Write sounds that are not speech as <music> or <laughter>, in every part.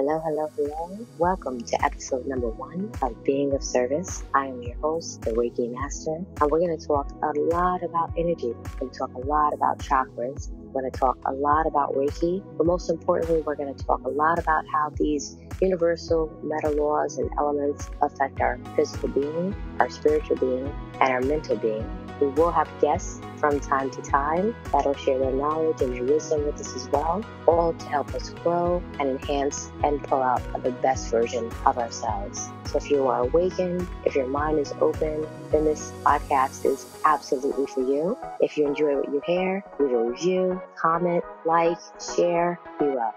Hello, hello, hello. Welcome to episode number one of Being of Service. I am your host, the Reiki Master, and we're going to talk a lot about energy. We're going to talk a lot about chakras. We're going to talk a lot about Reiki, but most importantly, we're going to talk a lot about how these universal meta laws and elements affect our physical being, our spiritual being, and our mental being. We will have guests from time to time that'll share their knowledge and their wisdom with us as well, all to help us grow and enhance and pull out the best version of ourselves. So if you are awakened, if your mind is open, then this podcast is absolutely for you. If you enjoy what you hear, leave a review, comment, like, share, be well.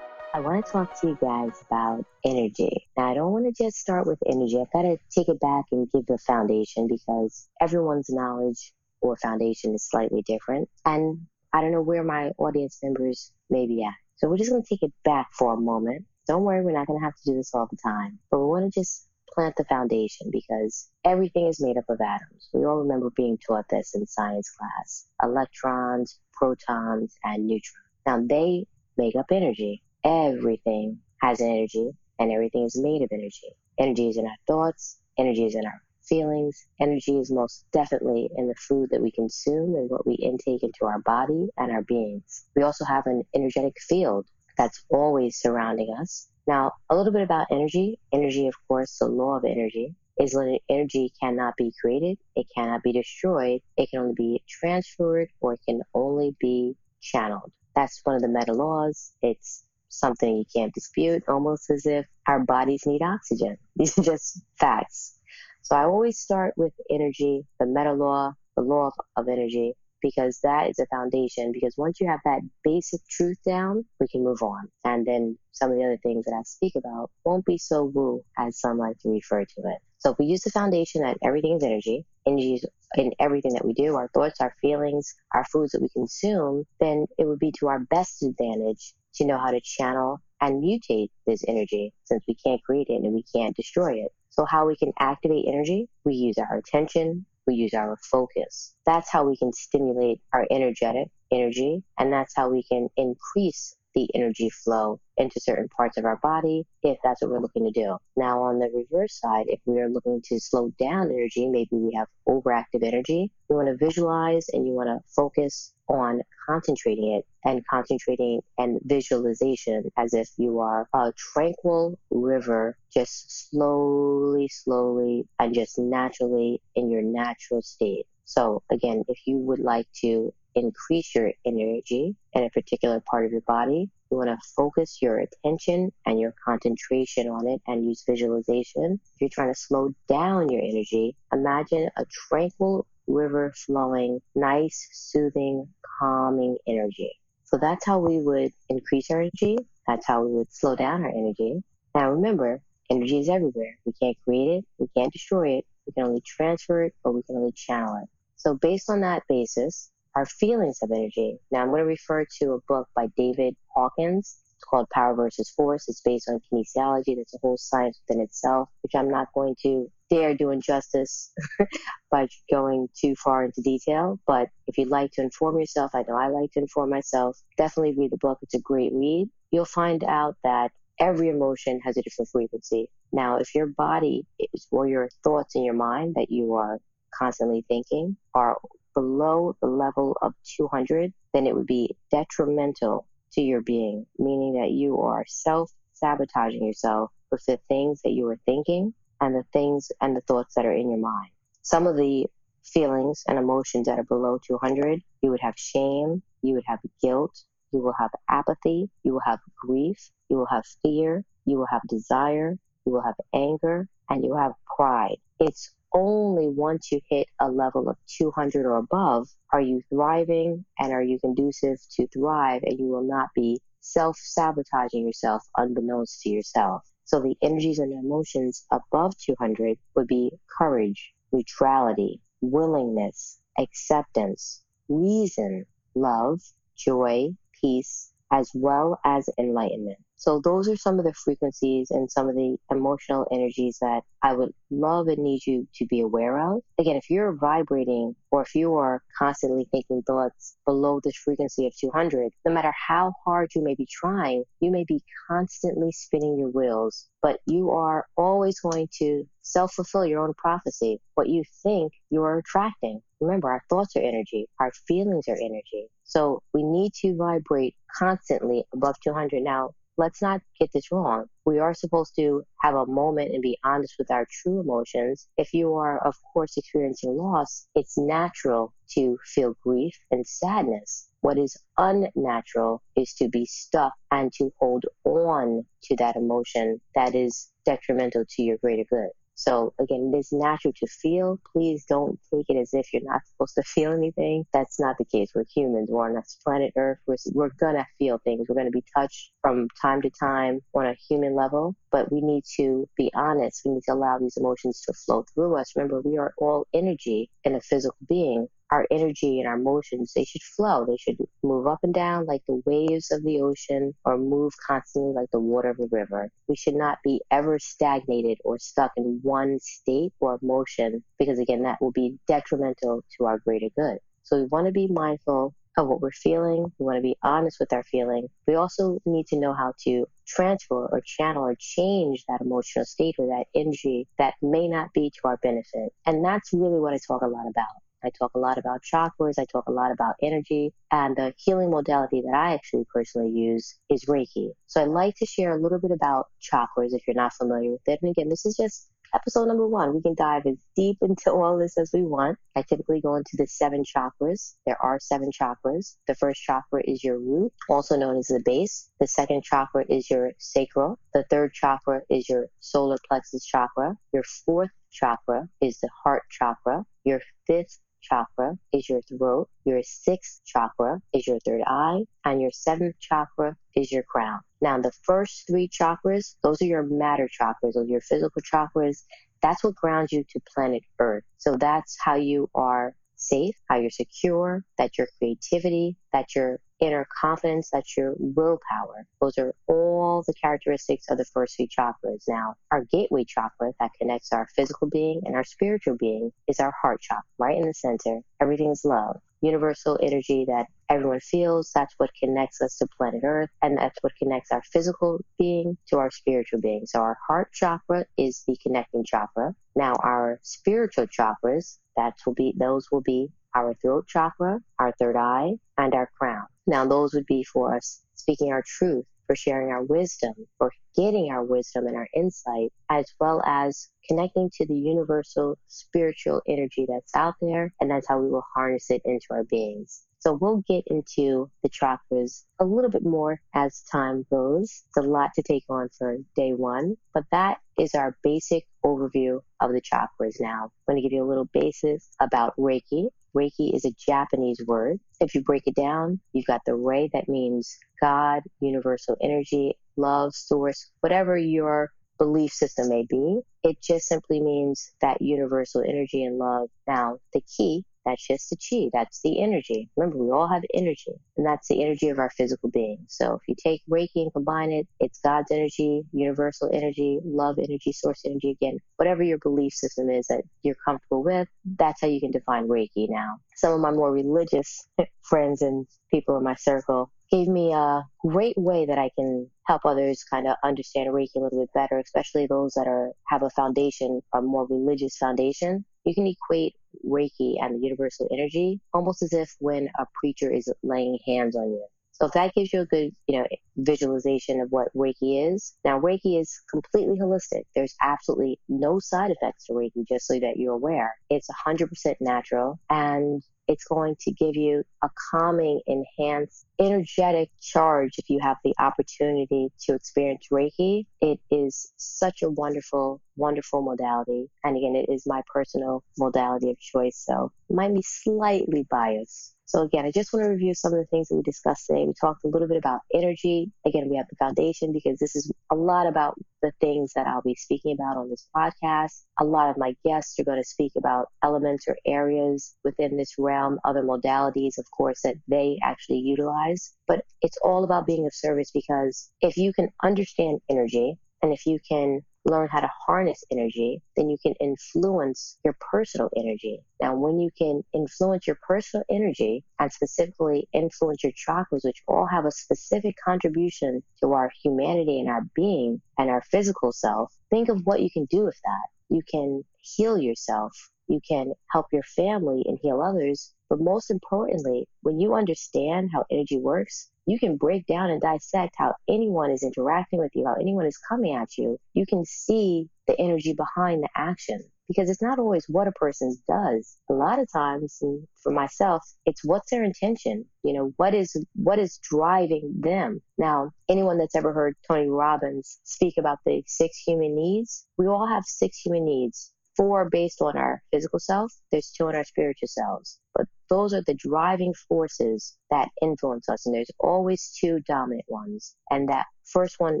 I want to talk to you guys about energy. Now, I don't want to just start with energy. I've got to take it back and give the foundation because everyone's knowledge or foundation is slightly different. And I don't know where my audience members may be at. So we're just going to take it back for a moment. Don't worry, we're not going to have to do this all the time, but we want to just plant the foundation because everything is made up of atoms. We all remember being taught this in science class. Electrons, protons, and neutrons. Now they make up energy everything has energy and everything is made of energy. Energy is in our thoughts, energy is in our feelings, energy is most definitely in the food that we consume and what we intake into our body and our beings. We also have an energetic field that's always surrounding us. Now, a little bit about energy. Energy, of course, the law of energy is that energy cannot be created, it cannot be destroyed, it can only be transferred or it can only be channeled. That's one of the meta laws. It's something you can't dispute, almost as if our bodies need oxygen. <laughs> These are just facts. So I always start with energy, the meta law, the law of, energy, because that is a foundation. Because once you have that basic truth down, we can move on. And then some of the other things that I speak about won't be so woo as some like to refer to it. So if we use the foundation that everything is energy, energy is in everything that we do, our thoughts, our feelings, our foods that we consume, then it would be to our best advantage to know how to channel and mutate this energy since we can't create it and we can't destroy it. So how we can activate energy? We use our attention, we use our focus. That's how we can stimulate our energetic energy and that's how we can increase the energy flow into certain parts of our body if that's what we're looking to do. Now, on the reverse side, if we are looking to slow down energy, maybe we have overactive energy, you want to visualize and you want to focus on concentrating it and concentrating and visualization as if you are a tranquil river just slowly, slowly, and just naturally in your natural state. So again, if you would like to increase your energy in a particular part of your body. You want to focus your attention and your concentration on it and use visualization. If you're trying to slow down your energy, imagine a tranquil river flowing, nice, soothing, calming energy. So that's how we would increase our energy. That's how we would slow down our energy. Now remember, energy is everywhere. We can't create it. We can't destroy it. We can only transfer it or we can only channel it. So based on that basis, our feelings of energy. Now, I'm going to refer to a book by David Hawkins. It's called Power versus Force. It's based on kinesiology. That's a whole science within itself, which I'm not going to dare do injustice <laughs> by going too far into detail. But if you'd like to inform yourself, I know I like to inform myself, definitely read the book. It's a great read. You'll find out that every emotion has a different frequency. Now, if your body is, or your thoughts in your mind that you are constantly thinking are below the level of 200, then it would be detrimental to your being, meaning that you are self sabotaging yourself with the things that you are thinking and the things and the thoughts that are in your mind. Some of the feelings and emotions that are below 200, you would have shame, you would have guilt, you will have apathy, you will have grief, you will have fear, you will have desire, you will have anger, and you will have pride. It's only once you hit a level of 200 or above are you thriving and are you conducive to thrive and you will not be self sabotaging yourself unbeknownst to yourself. So the energies and emotions above 200 would be courage, neutrality, willingness, acceptance, reason, love, joy, peace, as well as enlightenment. So those are some of the frequencies and some of the emotional energies that I would love and need you to be aware of. Again, if you're vibrating or if you are constantly thinking thoughts below this frequency of 200, no matter how hard you may be trying, you may be constantly spinning your wheels, but you are always going to self fulfill your own prophecy. What you think, you are attracting. Remember, our thoughts are energy, our feelings are energy. So we need to vibrate constantly above 200. Now, let's not get this wrong. We are supposed to have a moment and be honest with our true emotions. If you are, of course, experiencing loss, it's natural to feel grief and sadness. What is unnatural is to be stuck and to hold on to that emotion that is detrimental to your greater good. So again, it is natural to feel. Please don't take it as if you're not supposed to feel anything. That's not the case. We're humans. We're on this planet Earth. We're, we're gonna feel things. We're gonna be touched from time to time on a human level, but we need to be honest. We need to allow these emotions to flow through us. Remember, we are all energy in a physical being our energy and our motions, they should flow. They should move up and down like the waves of the ocean or move constantly like the water of a river. We should not be ever stagnated or stuck in one state or emotion because again, that will be detrimental to our greater good. So we want to be mindful of what we're feeling. We want to be honest with our feeling. We also need to know how to transfer or channel or change that emotional state or that energy that may not be to our benefit. And that's really what I talk a lot about. I talk a lot about chakras. I talk a lot about energy. And the healing modality that I actually personally use is Reiki. So I'd like to share a little bit about chakras if you're not familiar with it. And again, this is just episode number one. We can dive as deep into all this as we want. I typically go into the seven chakras. There are seven chakras. The first chakra is your root, also known as the base. The second chakra is your sacral. The third chakra is your solar plexus chakra. Your fourth chakra is the heart chakra. Your fifth chakra is your throat, your sixth chakra is your third eye, and your seventh chakra is your crown. Now, the first three chakras, those are your matter chakras, are your physical chakras. That's what grounds you to planet Earth. So that's how you are safe, how you're secure, that your creativity, that your inner confidence, that's your willpower. Those are all the characteristics of the first three chakras. Now, our gateway chakra that connects our physical being and our spiritual being is our heart chakra, right in the center. Everything is love. Universal energy that everyone feels. That's what connects us to planet Earth. And that's what connects our physical being to our spiritual being. So our heart chakra is the connecting chakra. Now our spiritual chakras, that will be, those will be our throat chakra, our third eye, and our crown. Now, those would be for us speaking our truth, for sharing our wisdom, for getting our wisdom and our insight, as well as connecting to the universal spiritual energy that's out there. And that's how we will harness it into our beings. So we'll get into the chakras a little bit more as time goes. It's a lot to take on for day one, but that is our basic overview of the chakras now. I'm going to give you a little basis about Reiki. Reiki is a Japanese word. If you break it down, you've got the Rei that means God, universal energy, love, source, whatever your belief system may be. It just simply means that universal energy and love. Now, the Ki that's just the chi. That's the energy. Remember, we all have energy, and that's the energy of our physical being. So if you take Reiki and combine it, it's God's energy, universal energy, love energy, source energy. Again, whatever your belief system is that you're comfortable with, that's how you can define Reiki now. Some of my more religious <laughs> friends and people in my circle gave me a great way that I can help others kind of understand Reiki a little bit better, especially those that are have a foundation, a more religious foundation. You can equate Reiki and the universal energy almost as if when a preacher is laying hands on you. So if that gives you a good, you know, visualization of what Reiki is. Now Reiki is completely holistic. There's absolutely no side effects to Reiki, just so that you're aware. It's 100% natural and it's going to give you a calming, enhanced, energetic charge if you have the opportunity to experience Reiki. It is such a wonderful, wonderful modality. And again, it is my personal modality of choice. So might be slightly biased So again, I just want to review some of the things that we discussed today. We talked a little bit about energy. Again, we have the foundation because this is a lot about the things that I'll be speaking about on this podcast. A lot of my guests are going to speak about elements or areas within this realm, other modalities, of course, that they actually utilize. But it's all about being of service because if you can understand energy and if you can learn how to harness energy, then you can influence your personal energy. Now, when you can influence your personal energy and specifically influence your chakras, which all have a specific contribution to our humanity and our being and our physical self, think of what you can do with that. You can heal yourself. You can help your family and heal others. But most importantly, when you understand how energy works, you can break down and dissect how anyone is interacting with you, how anyone is coming at you. You can see the energy behind the action because it's not always what a person does. A lot of times, and for myself, it's what's their intention. You know, what is what is driving them. Now, anyone that's ever heard Tony Robbins speak about the six human needs, we all have six human needs four based on our physical self, there's two on our spiritual selves. But those are the driving forces that influence us. And there's always two dominant ones. And that first one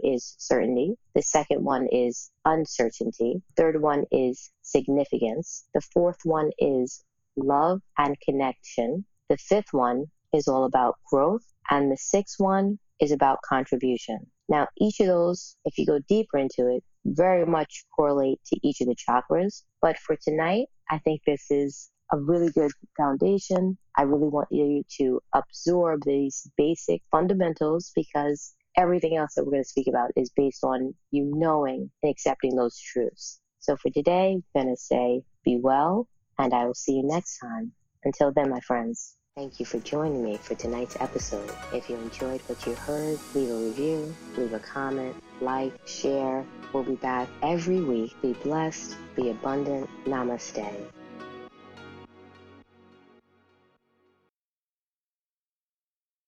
is certainty. The second one is uncertainty. Third one is significance. The fourth one is love and connection. The fifth one is all about growth. And the sixth one is about contribution. Now, each of those, if you go deeper into it, very much correlate to each of the chakras. But for tonight, I think this is a really good foundation. I really want you to absorb these basic fundamentals because everything else that we're going to speak about is based on you knowing and accepting those truths. So for today, I'm going to say be well, and I will see you next time. Until then, my friends. Thank you for joining me for tonight's episode. If you enjoyed what you heard, leave a review, leave a comment, like, share. We'll be back every week. Be blessed, be abundant. Namaste.